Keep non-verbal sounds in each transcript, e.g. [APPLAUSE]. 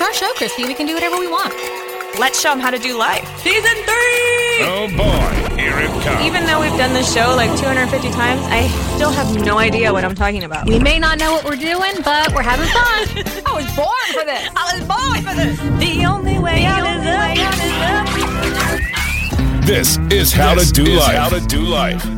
It's our show, Christy. We can do whatever we want. Let's show them how to do life. Season three! Oh boy, here it comes. Even though we've done this show like 250 times, I still have no idea what I'm talking about. We may not know what we're doing, but we're having fun. [LAUGHS] I was born for this. I was born for this. The only way out is up. This is how This to do is life. How to do life.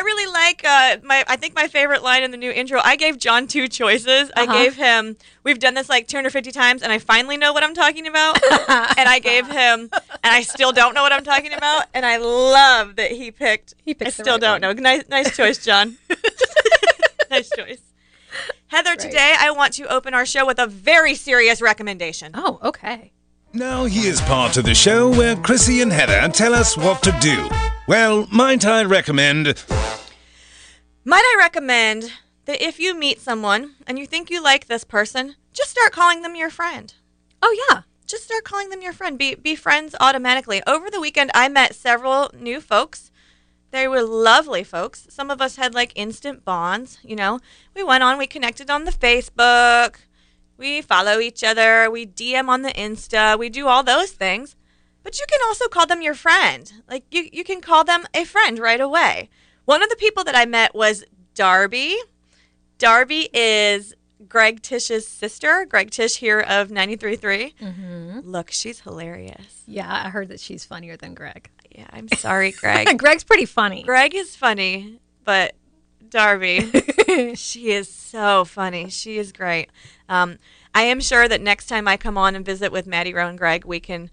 Heather, I really like uh, my. I think my favorite line in the new intro. I gave John two choices. I Uh-huh. gave him. We've done this like 250 times, and I finally know what I'm talking about. [LAUGHS] and I gave him, and I still don't know what I'm talking about. And I love that he picked. He picked I the still right don't one. know. Nice, nice choice, John. [LAUGHS] nice choice. Heather, today I want to open our show with a very serious recommendation. Oh, okay. Now here's part of the show where Chrissy and Heather tell us what to do. Well, might I recommend Might I recommend that if you meet someone and you think you like this person, just start calling them your friend. Oh, yeah. Just start calling them your friend. Be be friends automatically. Over the weekend I met several new folks. They were lovely folks. Some of us had like instant bonds, you know. We went on, we connected on the Facebook. We follow each other, we DM on the Insta, we do all those things. But you can also call them your friend. Like you, you can call them a friend right away. One of the people that I met was Darby. Darby is Greg Tish's sister. Greg Tish here of 93.3. Mm-hmm. Look, she's hilarious. Yeah, I heard that she's funnier than Greg. Yeah, I'm sorry, [LAUGHS] Greg. Greg's pretty funny. Greg is funny, but Darby, [LAUGHS] she is so funny. She is great. Um, I am sure that next time I come on and visit with Maddie Rowe and Greg, we can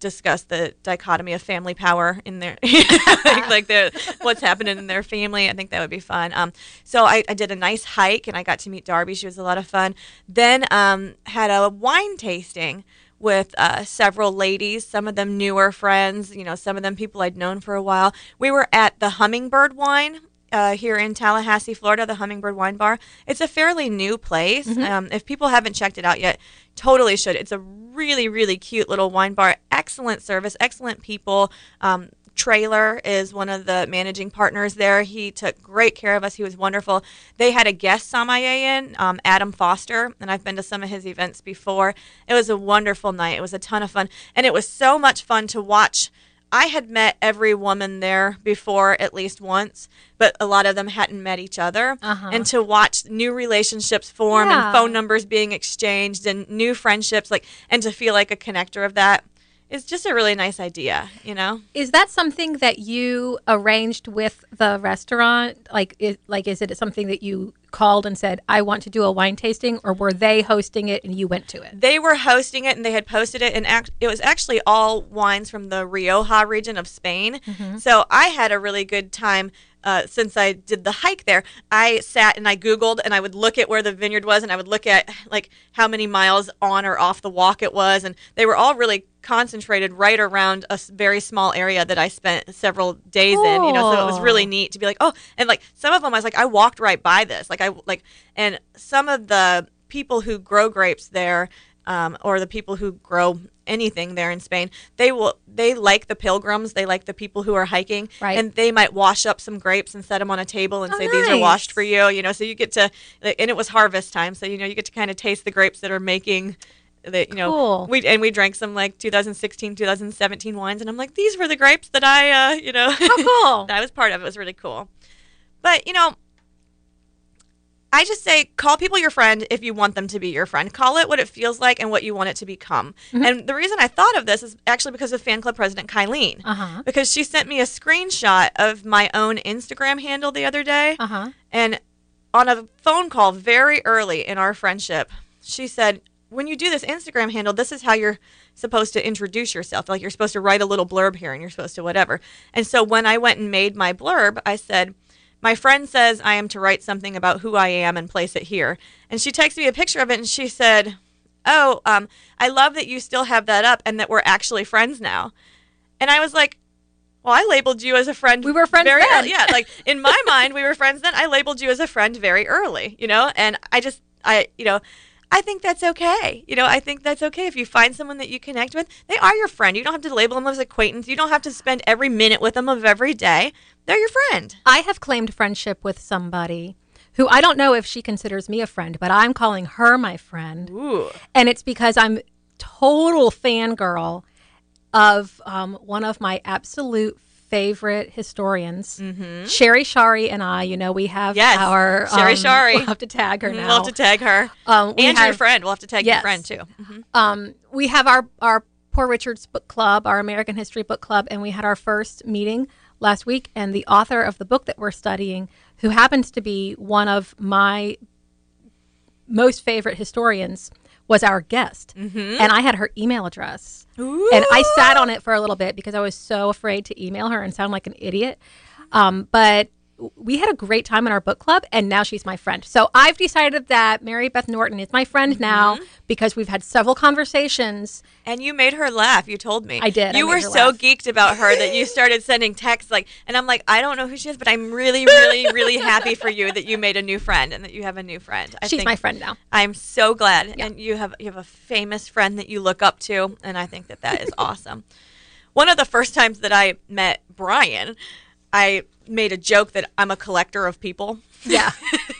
discuss the dichotomy of family power in their [LAUGHS] like, like the what's happening in their family. I think that would be fun. Um, so I, I did a nice hike and I got to meet Darby. She was a lot of fun. Then um, had a wine tasting with uh, several ladies, some of them newer friends, you know, some of them people I'd known for a while. We were at the Hummingbird Wine uh, here in Tallahassee, Florida, the Hummingbird Wine Bar. It's a fairly new place. Um, if people haven't checked it out yet, totally should. It's a really, really cute little wine bar. Excellent service, excellent people. Um, Trailer is one of the managing partners there. He took great care of us. He was wonderful. They had a guest sommelier in, um, Adam Foster, and I've been to some of his events before. It was a wonderful night. It was a ton of fun, and it was so much fun to watch. I had met every woman there before at least once, but a lot of them hadn't met each other. Uh-huh. And to watch new relationships form Yeah. and phone numbers being exchanged and new friendships, like, and to feel like a connector of that is just a really nice idea, you know? Is that something that you arranged with the restaurant? Like, is, like, is it something that you called and said, "I want to do a wine tasting," or were they hosting it and you went to it? They were hosting it and they had posted it, and act- it was actually all wines from the Rioja region of Spain. So I had a really good time. Uh, since I did the hike there, I sat and I Googled and I would look at where the vineyard was and I would look at like how many miles on or off the walk it was. And they were all really concentrated right around a very small area that I spent several days in, you know, so it was really neat to be like, oh, and like some of them I was like, I walked right by this. Like I like, and some of the people who grow grapes there, um, or the people who grow anything there in Spain, they will they like the pilgrims, they like the people who are hiking, Right. and they might wash up some grapes and set them on a table and Oh, say these are washed for you, you know. So you get to, and it was harvest time, so you know you get to kind of taste the grapes that are making. That you know, Cool. we and we drank some like 2016, 2017 wines, and I'm like, these were the grapes that I, uh, you know, [LAUGHS] cool. that was part of it. It was really cool. But you know, I just say call people your friend if you want them to be your friend. Call it what it feels like and what you want it to become. And the reason I thought of this is actually because of fan club president Kylene. Uh huh. Because she sent me a screenshot of my own Instagram handle the other day. Uh huh. And on a phone call very early in our friendship, she said, When you do this Instagram handle, this is how you're supposed to introduce yourself. Like you're supposed to write a little blurb here and you're supposed to whatever. And so when I went and made my blurb, I said, My friend says I am to write something about who I am and place it here. And she texted me a picture of it and she said, "Oh, um, I love that you still have that up and that we're actually friends now." And I was like, "Well, I labeled you as a friend. We were friends very then. early. Yeah, like in my mind, we were friends then. I labeled you as a friend very early, you know. And I just, I, you know." I think that's okay. You know, I think that's okay. If you find someone that you connect with, they are your friend. You don't have to label them as acquaintance. You don't have to spend every minute with them of every day. They're your friend. I have claimed friendship with somebody who I don't know if she considers me a friend, but I'm calling her my friend. Ooh. And it's because I'm total fangirl of um, one of my absolute favorite historians, Sherry Shari and I. You know, we have Mm-hmm. Yes, our Sherry um, Shari. We'll have to tag her now. We'll have to tag her. Um, and your friend. We'll have to tag your friend too. Mhm. um, we have our our Poor Richard's book club, our American History book club, and we had our first meeting last week. And the author of the book that we're studying, who happens to be one of my most favorite historians, was our guest. And I had her email address. And I sat on it for a little bit because I was so afraid to email her and sound like an idiot. Um, but we had a great time in our book club, and now she's my friend. So I've decided that Mary Beth Norton is my friend mm-hmm. now because we've had several conversations. And you made her laugh. You told me. I did. You made were so laugh. geeked about her that you started sending texts like, and I'm like, I don't know who she is, but I'm really, really, really happy for you that you made a new friend and that you have a new friend. I she's my friend now. I'm so glad, and you have you have a famous friend that you look up to, and I think that that is awesome. One of the first times that I met Brian, I made a joke that I'm a collector of people. Yeah.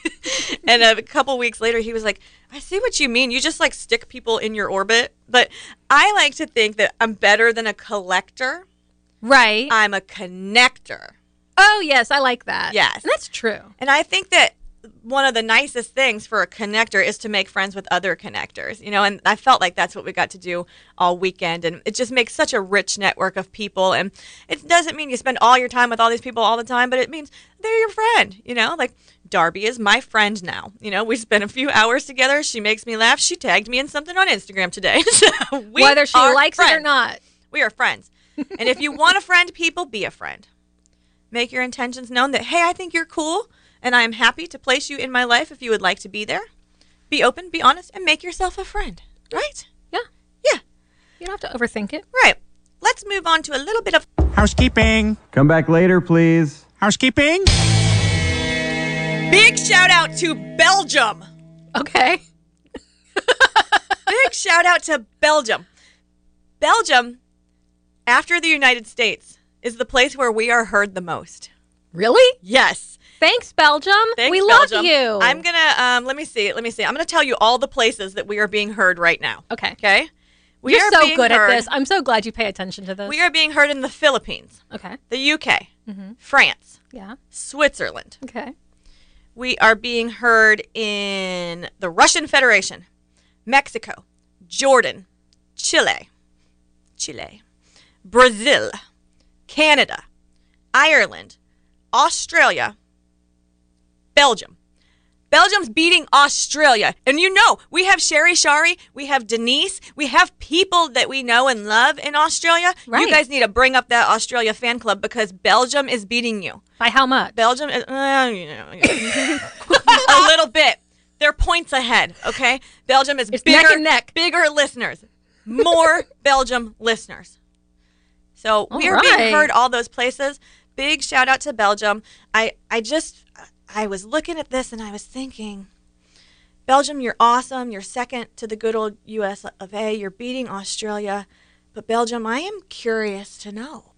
[LAUGHS] and a couple weeks later, he was like, "I see what you mean. You just like stick people in your orbit." But I like to think that I'm better than a collector. right. I'm a connector. oh, yes. I like that. Yes. And that's true. And I think that one of the nicest things for a connector is to make friends with other connectors, you know, and I felt like that's what we got to do all weekend. And it just makes such a rich network of people. And it doesn't mean you spend all your time with all these people all the time, but it means they're your friend, you know, like Darby is my friend now. You know, we spent a few hours together. She makes me laugh. She tagged me in something on Instagram today. [LAUGHS] so we Whether she likes it or not. We are friends. and if you want a friend, people, be a friend. Make your intentions known that, hey, I think you're cool and I am happy to place you in my life if you would like to be there. Be open, be honest, and make yourself a friend. Right? Yeah. Yeah. You don't have to overthink it. Right. Let's move on to a little bit of Housekeeping. Come back later, please. Housekeeping. big shout out to Belgium. Okay. Big [LAUGHS] shout out to Belgium. Belgium, after the United States, is the place where we are heard the most. Really? Yes. Thanks, Belgium. Thanks, we Belgium. love you. I'm gonna um let me see. Let me see. I'm gonna tell you all the places that we are being heard right now. Okay. Okay. We You're are so good heard, at this. I'm so glad you pay attention to this. We are being heard in the Philippines, okay. the UK, Mm-hmm. France, Yeah. Switzerland. Okay. We are being heard in the Russian Federation, Mexico, Jordan, Chile, Chile, Brazil, Canada, Ireland, Australia, Belgium. Belgium's beating Australia. And you know, we have Sherry Shari, we have Denise, we have people that we know and love in Australia. You guys need to bring up that Australia fan club because Belgium is beating you. By how much? Belgium is, uh, you [LAUGHS] know, [LAUGHS] a little bit. They're points ahead, okay? Belgium is It's bigger, neck and neck. bigger listeners, more [LAUGHS] Belgium listeners. So we All are being right. heard all those places. Big shout out to Belgium. I, I just, I was looking at this and I was thinking, Belgium, you're awesome. You're second to the good old U.S. of A. You're beating Australia, but Belgium, I am curious to know.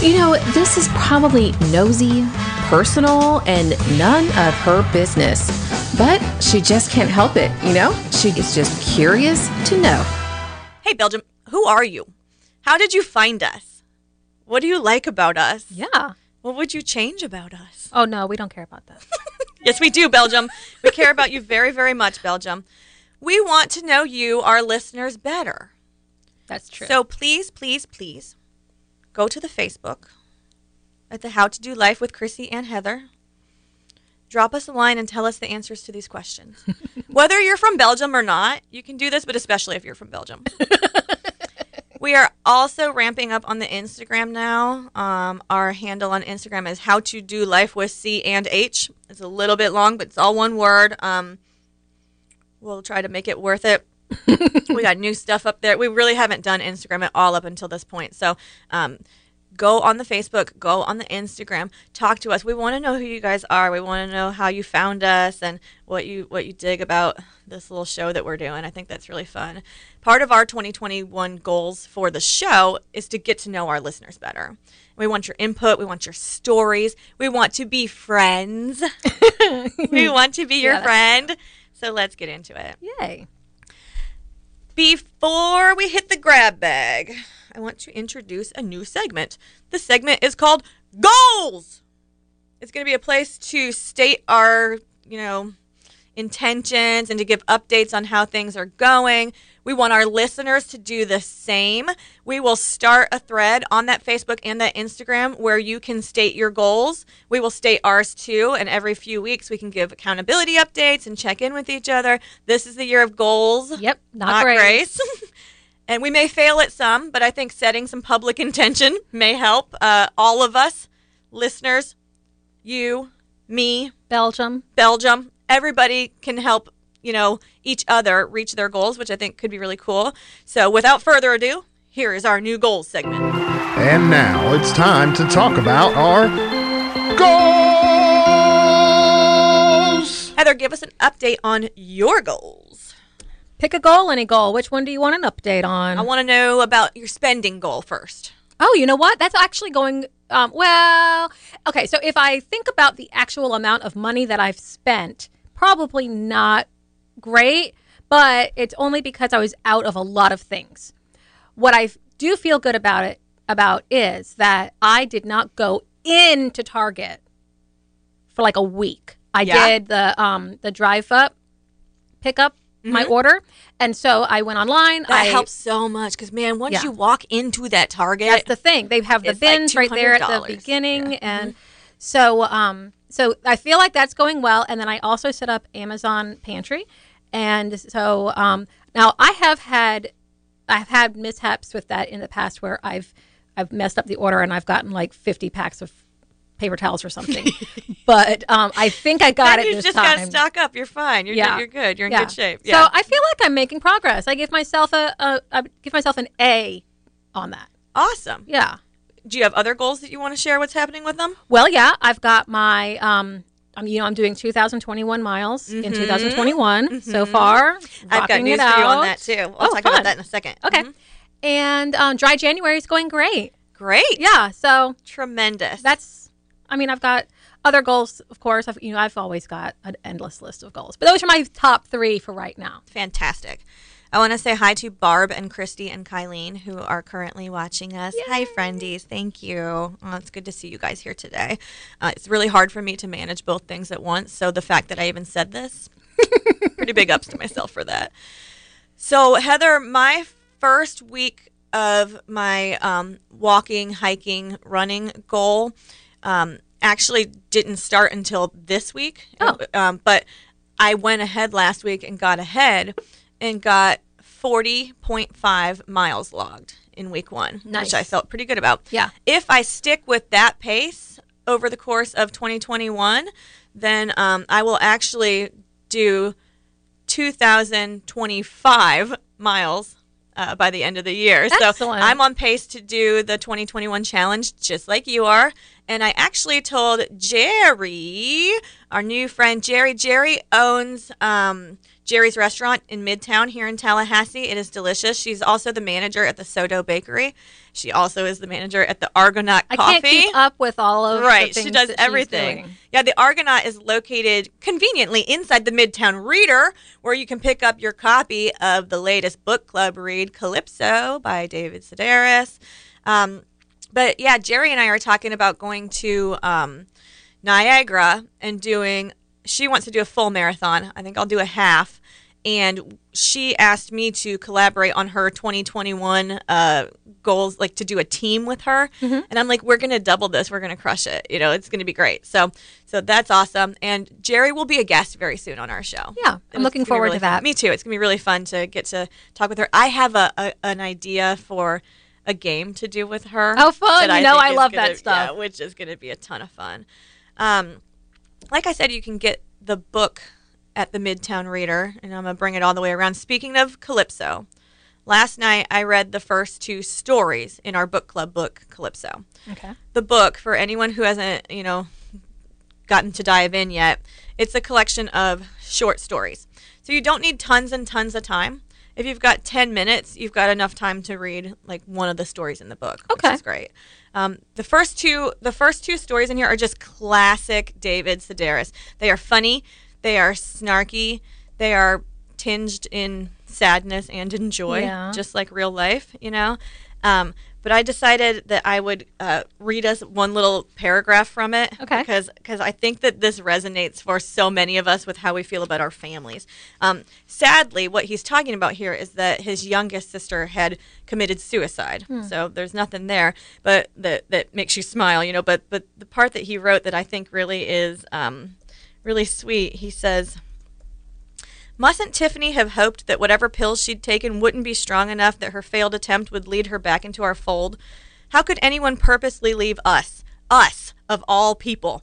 You know, this is probably nosy, personal, and none of her business. But she just can't help it, you know? She is just curious to know. Hey, Belgium, who are you? How did you find us? What do you like about us? yeah. What would you change about us? Oh no, we don't care about that. [LAUGHS] Yes, we do, Belgium. We care about you very, very much, Belgium. We want to know you, our listeners, better. That's true. So please, please, please go to the Facebook at the How to Do Life with Chrissy and Heather. Drop us a line and tell us the answers to these questions. [LAUGHS] Whether you're from Belgium or not, you can do this, but especially if you're from Belgium. [LAUGHS] we are also ramping up on the Instagram now. Um, our handle on Instagram is How to Do Life with C and H. It's a little bit long, but it's all one word. Um, we'll try to make it worth it. [LAUGHS] we got new stuff up there. We really haven't done Instagram at all up until this point. So, um, go on the Facebook, go on the Instagram, talk to us. We want to know who you guys are. We want to know how you found us and what you what you dig about this little show that we're doing. I think that's really fun. Part of our 2021 goals for the show is to get to know our listeners better. We want your input, we want your stories. We want to be friends. [LAUGHS] we want to be your Yeah, friend. So let's get into it. Yay. Before we hit the grab bag, I want to introduce a new segment. The segment is called Goals. It's going to be a place to state our, you know, intentions and to give updates on how things are going. We want our listeners to do the same. We will start a thread on that Facebook and that Instagram where you can state your goals. We will state ours too, and every few weeks we can give accountability updates and check in with each other. This is the year of goals Yep. Not, not great. grace. [LAUGHS] and we may fail at some, but I think setting some public intention may help. Uh, all of us, listeners, you, me, Belgium. Belgium, everybody can help, you know, each other reach their goals, which I think could be really cool. So without further ado, here is our new goals segment. And now it's time to talk about our goals. Heather, give us an update on your goals. Pick a goal, any goal. Which one do you want an update on? I want to know about your spending goal first. Oh, you know what? That's actually going. Um, well, okay. So if I think about the actual amount of money that I've spent, probably not great, but it's only because I was out of a lot of things. What I do feel good about it about is that I did not go into Target for like a week. I Yeah. did the um the drive up, pick up my order, and so I went online. Mm-hmm. That I, helps so much because, man, once Yeah. you walk into that Target, That's the thing. They have the It's like bins right there at the beginning, Yeah. and so um, so I feel like that's going well. And then I also set up Amazon Pantry, and so um, now I have had I've had mishaps with that in the past where I've I've messed up the order and I've gotten like fifty packs of paper towels or something. [LAUGHS] but um, I think I got then it you just got to stock up. You're fine. You're, Yeah. you're good. You're in Yeah. good shape. So I feel like I'm making progress. I give myself a, a I give myself an A on that. awesome. Yeah. Do you have other goals that you want to share? What's happening with them? Well, yeah, I've got my um I'm you know I'm doing 2021 miles in 2021 so far. Mm-hmm. I've got news for you on that too. I'll Oh, talk fun. about that in a second. Okay. Mhm. And um, dry January is going great. Great. Yeah, so Tremendous. that's I mean I've got other goals of course. I've you know I've always got an endless list of goals. But those are my top 3 for right now. fantastic. I want to say hi to Barb and Christy and Kylene who are currently watching us. Hi, friendies. Thank you. Oh, it's good to see you guys here today. Uh, it's really hard for me to manage both things at once. So the fact that I even said this, [LAUGHS] pretty big ups to myself for that. So, Heather, my first week of my um, walking, hiking, running goal um, actually didn't start until this week. Oh. Um, but I went ahead last week and got ahead and got 40.5 miles logged in week one, Nice. which I felt pretty good about. Yeah. If I stick with that pace over the course of 2021, then um, I will actually do 2,025 miles uh, by the end of the year. So Excellent. I'm on pace to do the 2021 challenge just like you are. And I actually told Jerry, our new friend Jerry, Jerry owns um, Jerry's restaurant in Midtown here in Tallahassee. It is delicious. She's also the manager at the Soto Bakery. She also is the manager at the Argonaut I Coffee. can't keep up with all of Right, she does everything. Yeah, the Argonaut is located conveniently inside the Midtown Reader, where you can pick up your copy of the latest book club read, Calypso by David Sedaris. Um, but yeah, Jerry and I are talking about going to um, Niagara and doing. She wants to do a full marathon. I think I'll do a half. And she asked me to collaborate on her 2021 uh, goals, like to do a team with her. Mm-hmm. And I'm like, we're gonna double this. We're gonna crush it. You know, it's gonna be great. So, so that's awesome. And Jerry will be a guest very soon on our show. Yeah, I'm looking forward really to that. fun. Me too. It's gonna be really fun to get to talk with her. I have a, a an idea for a game to do with her. Oh, fun. You know I love gonna- that stuff. Yeah, which is going to be a ton of fun. Um, like I said, you can get the book at the Midtown Reader, and I'm gonna bring it all the way around. Speaking of Calypso, last night I read the first two stories in our book club book Calypso. Okay. The book, for anyone who hasn't, you know, gotten to dive in yet, it's a collection of short stories. So you don't need tons and tons of time. If you've got 10 minutes, you've got enough time to read like one of the stories in the book, Okay. which is great. Um, the first two, the first two stories in here are just classic David Sedaris. They are funny, they are snarky, they are tinged in sadness and in joy, Yeah. just like real life, you know. Um, but I decided that I would uh, read us one little paragraph from it, Okay. Because because I think that this resonates for so many of us with how we feel about our families. Um, sadly, what he's talking about here is that his youngest sister had committed suicide. So there's nothing there, but that that makes you smile, you know. But but the part that he wrote that I think really is um, really sweet. He says. Mustn't Tiffany have hoped that whatever pills she'd taken wouldn't be strong enough that her failed attempt would lead her back into our fold? How could anyone purposely leave us, us, of all people?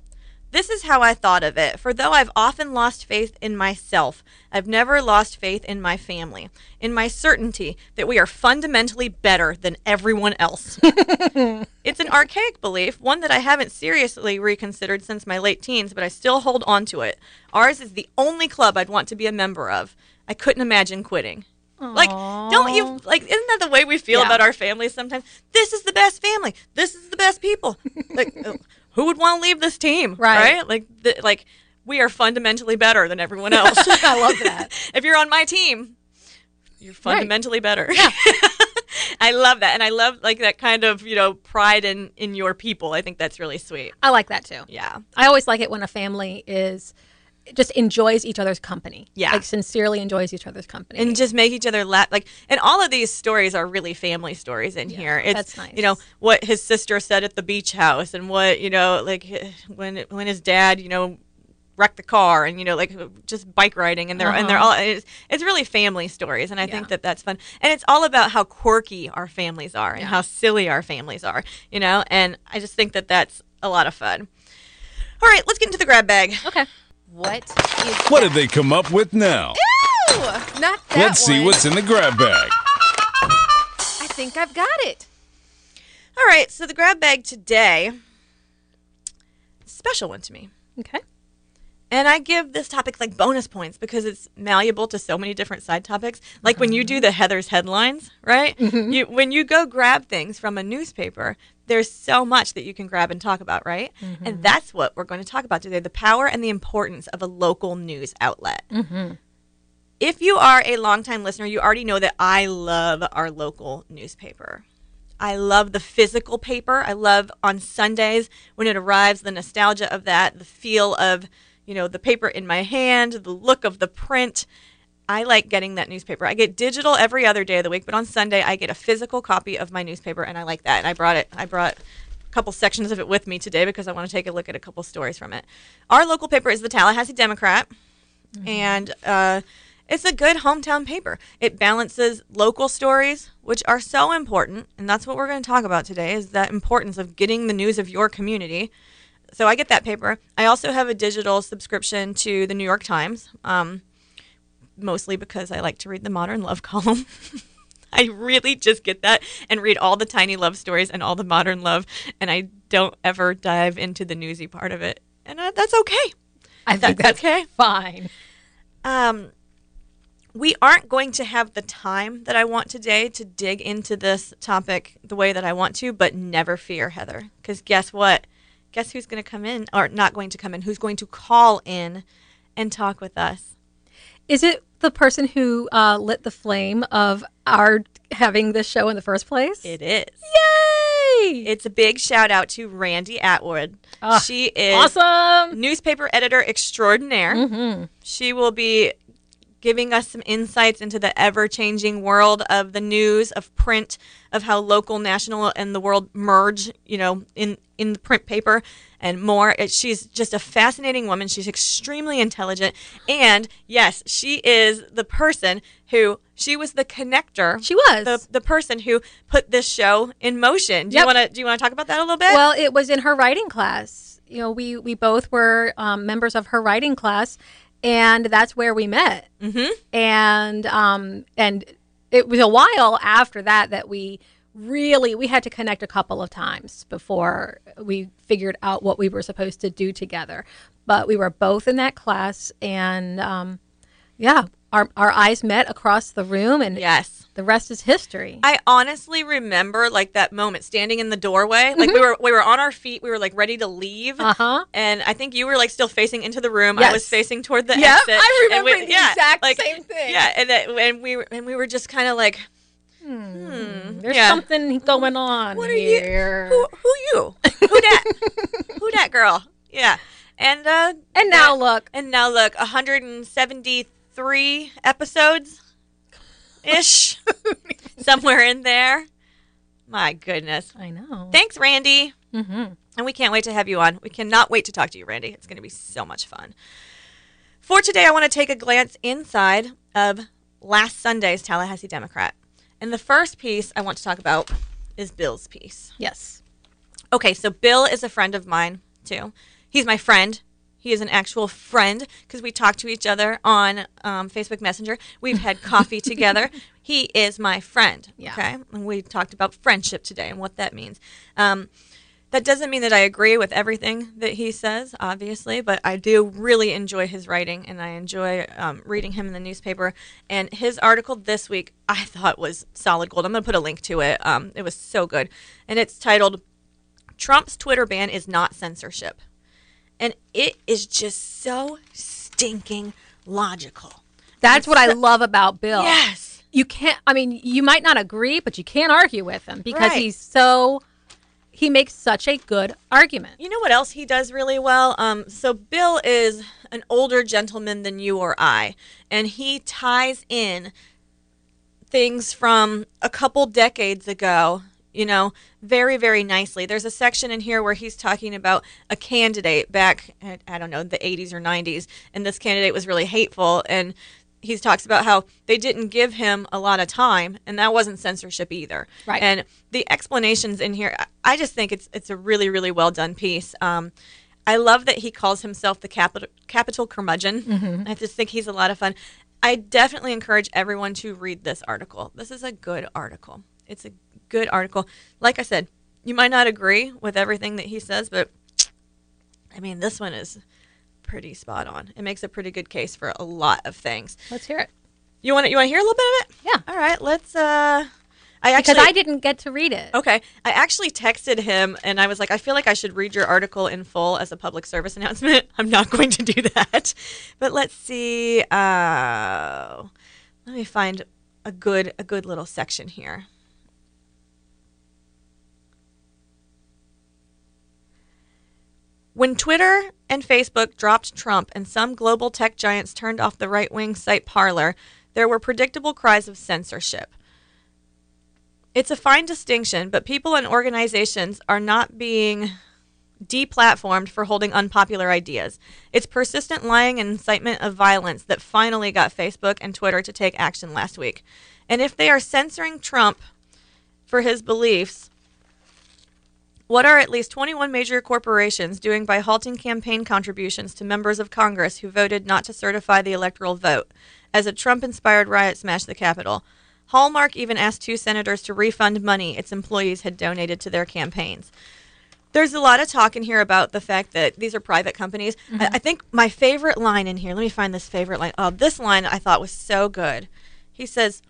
This is how I thought of it, for though I've often lost faith in myself, I've never lost faith in my family, in my certainty that we are fundamentally better than everyone else. [LAUGHS] It's an archaic belief, one that I haven't seriously reconsidered since my late teens, but I still hold on to it. Ours is the only club I'd want to be a member of. I couldn't imagine quitting. Like, don't you like? Isn't that the way we feel Yeah. about our families sometimes? This is the best family. This is the best people. like, [LAUGHS] who would want to leave this team? Right. Like, the, like we are fundamentally better than everyone [LAUGHS] else. I love that. [LAUGHS] if you're on my team, you're fundamentally better. Yeah. [LAUGHS] I love that, and I love like that kind of you know pride in in your people. I think that's really sweet. I like that too. Yeah, I always like it when a family is just enjoys each other's company. Yeah. Like sincerely enjoys each other's company. and just make each other laugh. Like, and all of these stories are really family stories in here. It's that's nice. you know what his sister said at the beach house, and what you know like when when his dad you know wrecked the car, and you know like just bike riding, and they're and they're uh-huh. all it's, it's really family stories, and I think that that's fun. And it's all about how quirky our families are and how silly our families are, you know. And I just think that that's a lot of fun. All right, let's get into the grab bag. okay. What is What did they come up with now? not that Let's see one. what's in the grab bag. I think I've got it. All right, so the grab bag today, special one to me. Okay. And I give this topic like bonus points because it's malleable to so many different side topics. Like when you do the Heather's headlines, right? Mm-hmm. You when you go grab things from a newspaper, there's so much that you can grab and talk about, right? And mm-hmm. that's what we're going to talk about today: the power and the importance of a local news outlet. Mm-hmm. If you are a longtime listener, you already know that I love our local newspaper. I love the physical paper. I love on Sundays when it arrives, the nostalgia of that, the feel of, you know, the paper in my hand, the look of the print. I like getting that newspaper. I get digital every other day of the week, but on Sunday I get a physical copy of my newspaper and I like that. And I brought it I brought a couple sections of it with me today because I want to take a look at a couple stories from it. Our local paper is the Tallahassee Democrat and uh, it's a good hometown paper. It balances local stories, which are so important, and that's what we're going to talk about today: is that importance of getting the news of your community. So I get that paper. I also have a digital subscription to the New York Times, um, mostly because I like to read the Modern Love column. [LAUGHS] I really just get that and read all the tiny love stories and all the modern love, and I don't ever dive into the newsy part of it, and uh, that's okay. I think That's that's okay. fine. Um, we aren't going to have the time that I want today to dig into this topic the way that I want to, but never fear, Heather. Because guess what? Guess who's going to come in, or not going to come in, who's going to call in and talk with us? Is it the person who uh, lit the flame of our having this show in the first place? It is. Yay! It's a big shout out to Randy Atwood. Ah, she is awesome. newspaper editor extraordinaire. She will be giving us some insights into the ever changing world of the news, of print, of how local, national, and the world merge, you know, in, in the print paper and more. It, she's just a fascinating woman. She's extremely intelligent. And yes, she is the person who, she was the connector. She was. The, the person who put this show in motion. Do you Yep. want to do you want to talk about that a little bit? Well, it was in her writing class. You know, we we both were um, members of her writing class, and that's where we met. Mm-hmm. And um, and it was a while after that that we really we had to connect a couple of times before we figured out what we were supposed to do together. But we were both in that class, and um, yeah, our our eyes met across the room, and Yes. The rest is history. I honestly remember like that moment standing in the doorway. Like we were we were on our feet, we were like ready to leave. Uh huh. And I think you were like still facing into the room. I was facing toward the Yep, exit. I remember the exact same thing. Yeah, and that, and we were and we were just kind of like, There's yeah. something going on what are here. you? Who who you? Who that? [LAUGHS] who that girl? Yeah. And uh and now yeah. look, and now look, 173 episodes ish [LAUGHS] somewhere in there. My goodness. I know. Thanks, Randy. hmm And we can't wait to have you on. We cannot wait to talk to you, Randy. It's going to be so much fun. For today, I want to take a glance inside of last Sunday's Tallahassee Democrat. And the first piece I want to talk about is Bill's piece. Yes. Okay, so Bill is a friend of mine, too. He's my friend. He is an actual friend because we talk to each other on um, Facebook Messenger. We've had coffee [LAUGHS] together. He is my friend. Yeah. Okay. And we talked about friendship today and what that means. Um, that doesn't mean that I agree with everything that he says, obviously, but I do really enjoy his writing and I enjoy um, reading him in the newspaper. And his article this week I thought was solid gold. I'm going to put a link to it. Um, it was so good. And it's titled Trump's Twitter ban is not censorship. And it is just so stinking logical. That's what I love about Bill. Yes. You can't, I mean, you might not agree, but you can't argue with him because Right. he's so, he makes such a good argument. You know what else he does really well? Um, so Bill is an older gentleman than you or I, and he ties in things from a couple decades ago. You know, very, very nicely. There's a section in here where he's talking about a candidate back, at, I don't know, the 80s or 90s, and this candidate was really hateful. And he talks about how they didn't give him a lot of time, and that wasn't censorship either. Right. And the explanations in here, I- I just think it's it's a really, really well done piece. Um, I love that he calls himself the capital capital curmudgeon. I just think he's a lot of fun. I definitely encourage everyone to read this article. This is a good article. It's a good article. Like I said, you might not agree with everything that he says, but I mean, this one is pretty spot on. It makes a pretty good case for a lot of things. Let's hear it. You want to, you want to hear a little bit of it? Yeah. All right, let's uh I actually Because I didn't get to read it. Okay. I actually texted him and I was like, I feel like I should read your article in full as a public service [LAUGHS] announcement. I'm not going to do that. But let's see. Uh, let me find a good a good little section here. When Twitter and Facebook dropped Trump and some global tech giants turned off the right wing site Parler, there were predictable cries of censorship. It's a fine distinction, but people and organizations are not being deplatformed for holding unpopular ideas. It's persistent lying and incitement of violence that finally got Facebook and Twitter to take action last week. And if they are censoring Trump for his beliefs, what are at least 21 major corporations doing by halting campaign contributions to members of Congress who voted not to certify the electoral vote as a Trump inspired riot smashed the Capitol? Hallmark even asked two senators to refund money its employees had donated to their campaigns. There's a lot of talk in here about the fact that these are private companies. I, mm-hmm. I think my favorite line in here, let me find this favorite line. Oh, this line I thought was so good. He says,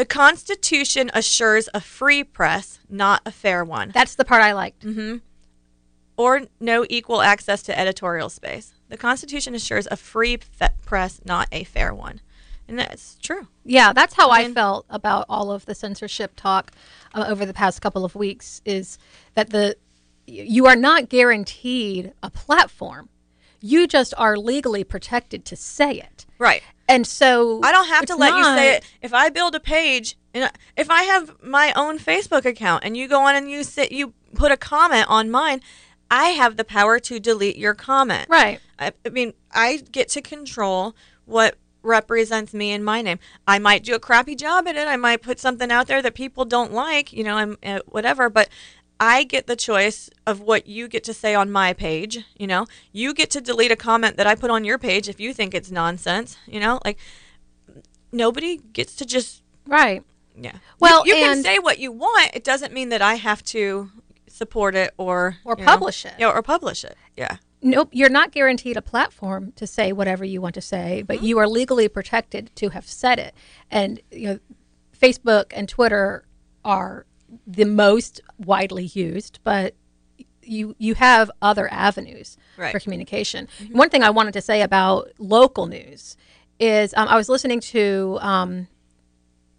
The Constitution assures a free press, not a fair one, That's the part I liked. or no equal access to editorial space. The Constitution assures a free fe- press, not a fair one. And that's true. Yeah, that's how I mean- felt about all of the censorship talk uh, over the past couple of weeks. Is that the you are not guaranteed a platform. You just are legally protected to say it. Right. And so I don't have to let you say it. If I build a page, and if I have my own Facebook account, and you go on and you sit, you put a comment on mine, I have the power to delete your comment. Right. I, I mean, I get to control what represents me and my name. I might do a crappy job at it. I might put something out there that people don't like. You know, I'm uh, whatever, but. I get the choice of what you get to say on my page. You know, you get to delete a comment that I put on your page if you think it's nonsense. You know, like nobody gets to just Right. yeah. Well, you, you can say what you want. It doesn't mean that I have to support it or Or you know, publish it. Yeah, or publish it. Yeah. Nope, you're not guaranteed a platform to say whatever you want to say, but mm-hmm. you are legally protected to have said it. And you know, Facebook and Twitter are the most widely used, but you you have other avenues Right. for communication. One thing I wanted to say about local news is um, I was listening to um,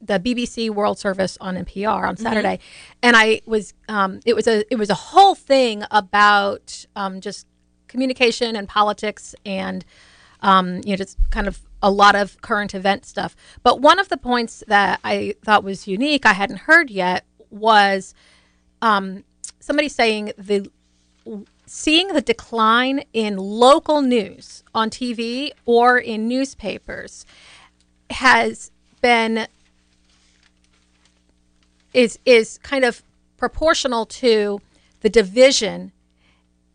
the BBC World Service on NPR on Saturday, and I was um, it was a it was a whole thing about um, just communication and politics and um, you know just kind of a lot of current event stuff. But one of the points that I thought was unique I hadn't heard yet was um, somebody saying the seeing the decline in local news on TV or in newspapers has been is is kind of proportional to the division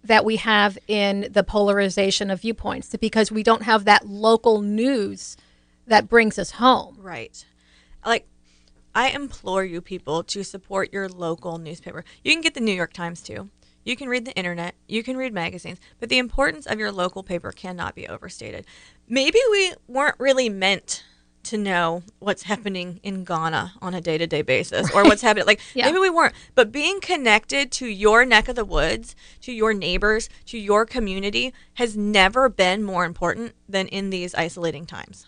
that we have in the polarization of viewpoints because we don't have that local news that brings us home. Right. Like, I implore you people to support your local newspaper. You can get the New York Times too. You can read the internet. You can read magazines. But the importance of your local paper cannot be overstated. Maybe we weren't really meant to know what's happening in Ghana on a day to day basis or what's happening. Like, Yeah. maybe we weren't. But being connected to your neck of the woods, to your neighbors, to your community has never been more important than in these isolating times.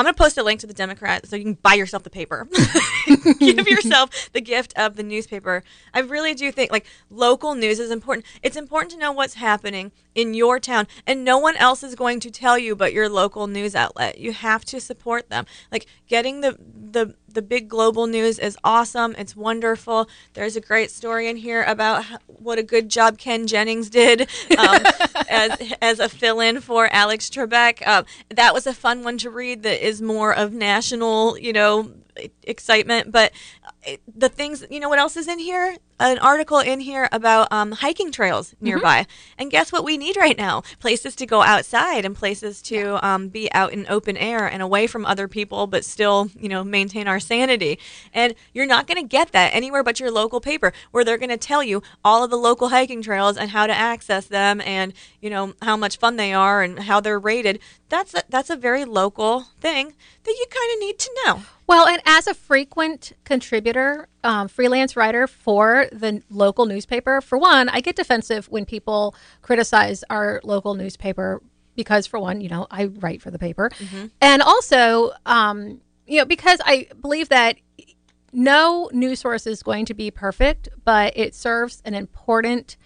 I'm going to post a link to the Democrat so you can buy yourself the paper. [LAUGHS] Give [LAUGHS] yourself the gift of the newspaper. I really do think like local news is important. It's important to know what's happening in your town and no one else is going to tell you but your local news outlet. You have to support them. Like getting the the the big global news is awesome. It's wonderful. There's a great story in here about what a good job Ken Jennings did um, [LAUGHS] as as a fill-in for Alex Trebek. Um, that was a fun one to read. That is more of national, you know, excitement. But the things, you know, what else is in here? An article in here about um, hiking trails nearby. And guess what we need right now? Places to go outside and places to um, be out in open air and away from other people, but still, you know, maintain our sanity. And you're not going to get that anywhere but your local paper, where they're going to tell you all of the local hiking trails and how to access them, and you know how much fun they are and how they're rated. That's a, that's a very local thing that you kind of need to know. Well, and as a frequent contributor, um, freelance writer for the local newspaper, for one, I get defensive when people criticize our local newspaper because, for one, you know, I write for the paper. And also, um, you know, because I believe that no news source is going to be perfect, but it serves an important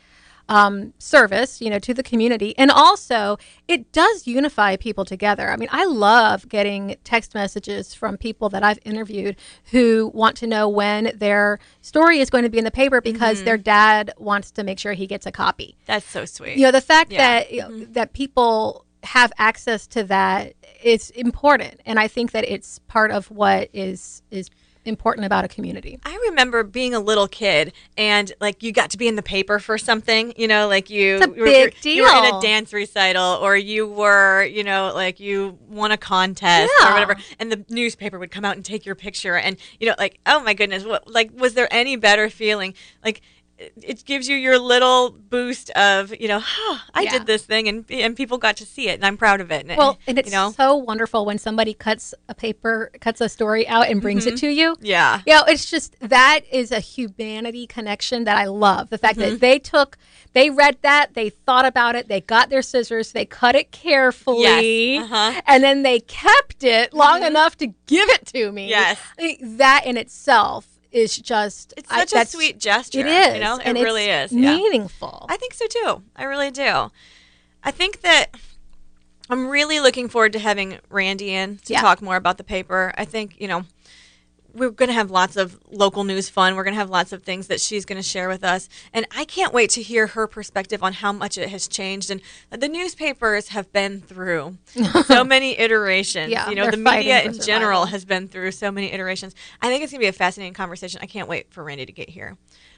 um, service, you know, to the community, and also it does unify people together. I mean, I love getting text messages from people that I've interviewed who want to know when their story is going to be in the paper because their dad wants to make sure he gets a copy. That's so sweet. You know, the fact Yeah. that you know, that people have access to that is important, and I think that it's part of what is is important about a community. I remember being a little kid and like you got to be in the paper for something, you know, like you, It's a you were- big you were in a dance recital or you were, you know, like you won a contest or whatever and the newspaper would come out and take your picture and you know like oh my goodness, what like was there any better feeling? Like it- gives you your little boost of, you know, huh, I Yeah. did this thing and and people got to see it and I'm proud of it. Well, and it's you know, so wonderful when somebody cuts a paper, cuts a story out, and brings it to you. yeah. You know, it's just that is a humanity connection that I love. The fact Mm-hmm. that they took, they read that, they thought about it, they got their scissors, they cut it carefully, Yes, uh-huh. and then they kept it long enough to give it to me. Yes. That in itself is just It's such a sweet gesture. It is, You know, and it really is. Yeah. meaningful. I think so too. I really do. I think that I'm really looking forward to having Randy in to Yeah. talk more about the paper. I think, you know, we're going to have lots of local news fun. We're going to have lots of things that she's going to share with us. And I can't wait to hear her perspective on how much it has changed. And the newspapers have been through [LAUGHS] so many iterations. Yeah, you know, the media in general survival. has been through so many iterations. I think it's going to be a fascinating conversation. I can't wait for Randy to get here.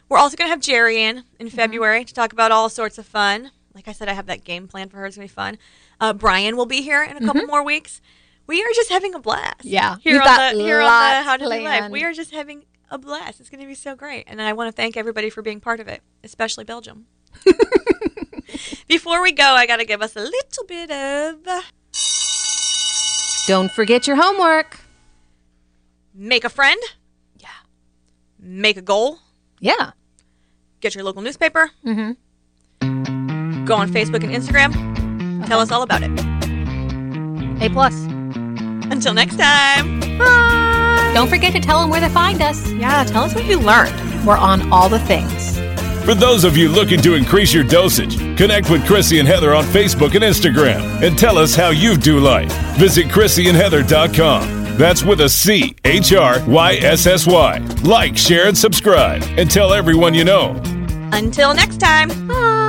We're also going to have Jerry in in February to talk about all sorts of fun. Like I said, I have that game plan for her. It's going to be fun. Uh, Brian will be here in a couple more weeks. We are just having a blast. Yeah, here we've on got the here on the lots How to Do Life. We are just having a blast. It's going to be so great, and I want to thank everybody for being part of it, especially Belgium. [LAUGHS] Before we go, I got to give us a little bit of Don't forget your homework. make a friend. Yeah. Make a goal. Yeah. Get your local newspaper. Mm-hmm. Go on Facebook and Instagram. Tell us all about it. A plus. Until next time. Bye. Don't forget to tell them where to find us. Yeah, tell us what you learned. We're on all the things. For those of you looking to increase your dosage, connect with Chryssy and Heather on Facebook and Instagram and tell us how you do life. Visit ChryssyandHeather.com. That's with a C H R Y S S Y. Like, share, and subscribe, and tell everyone you know. Until next time. Bye.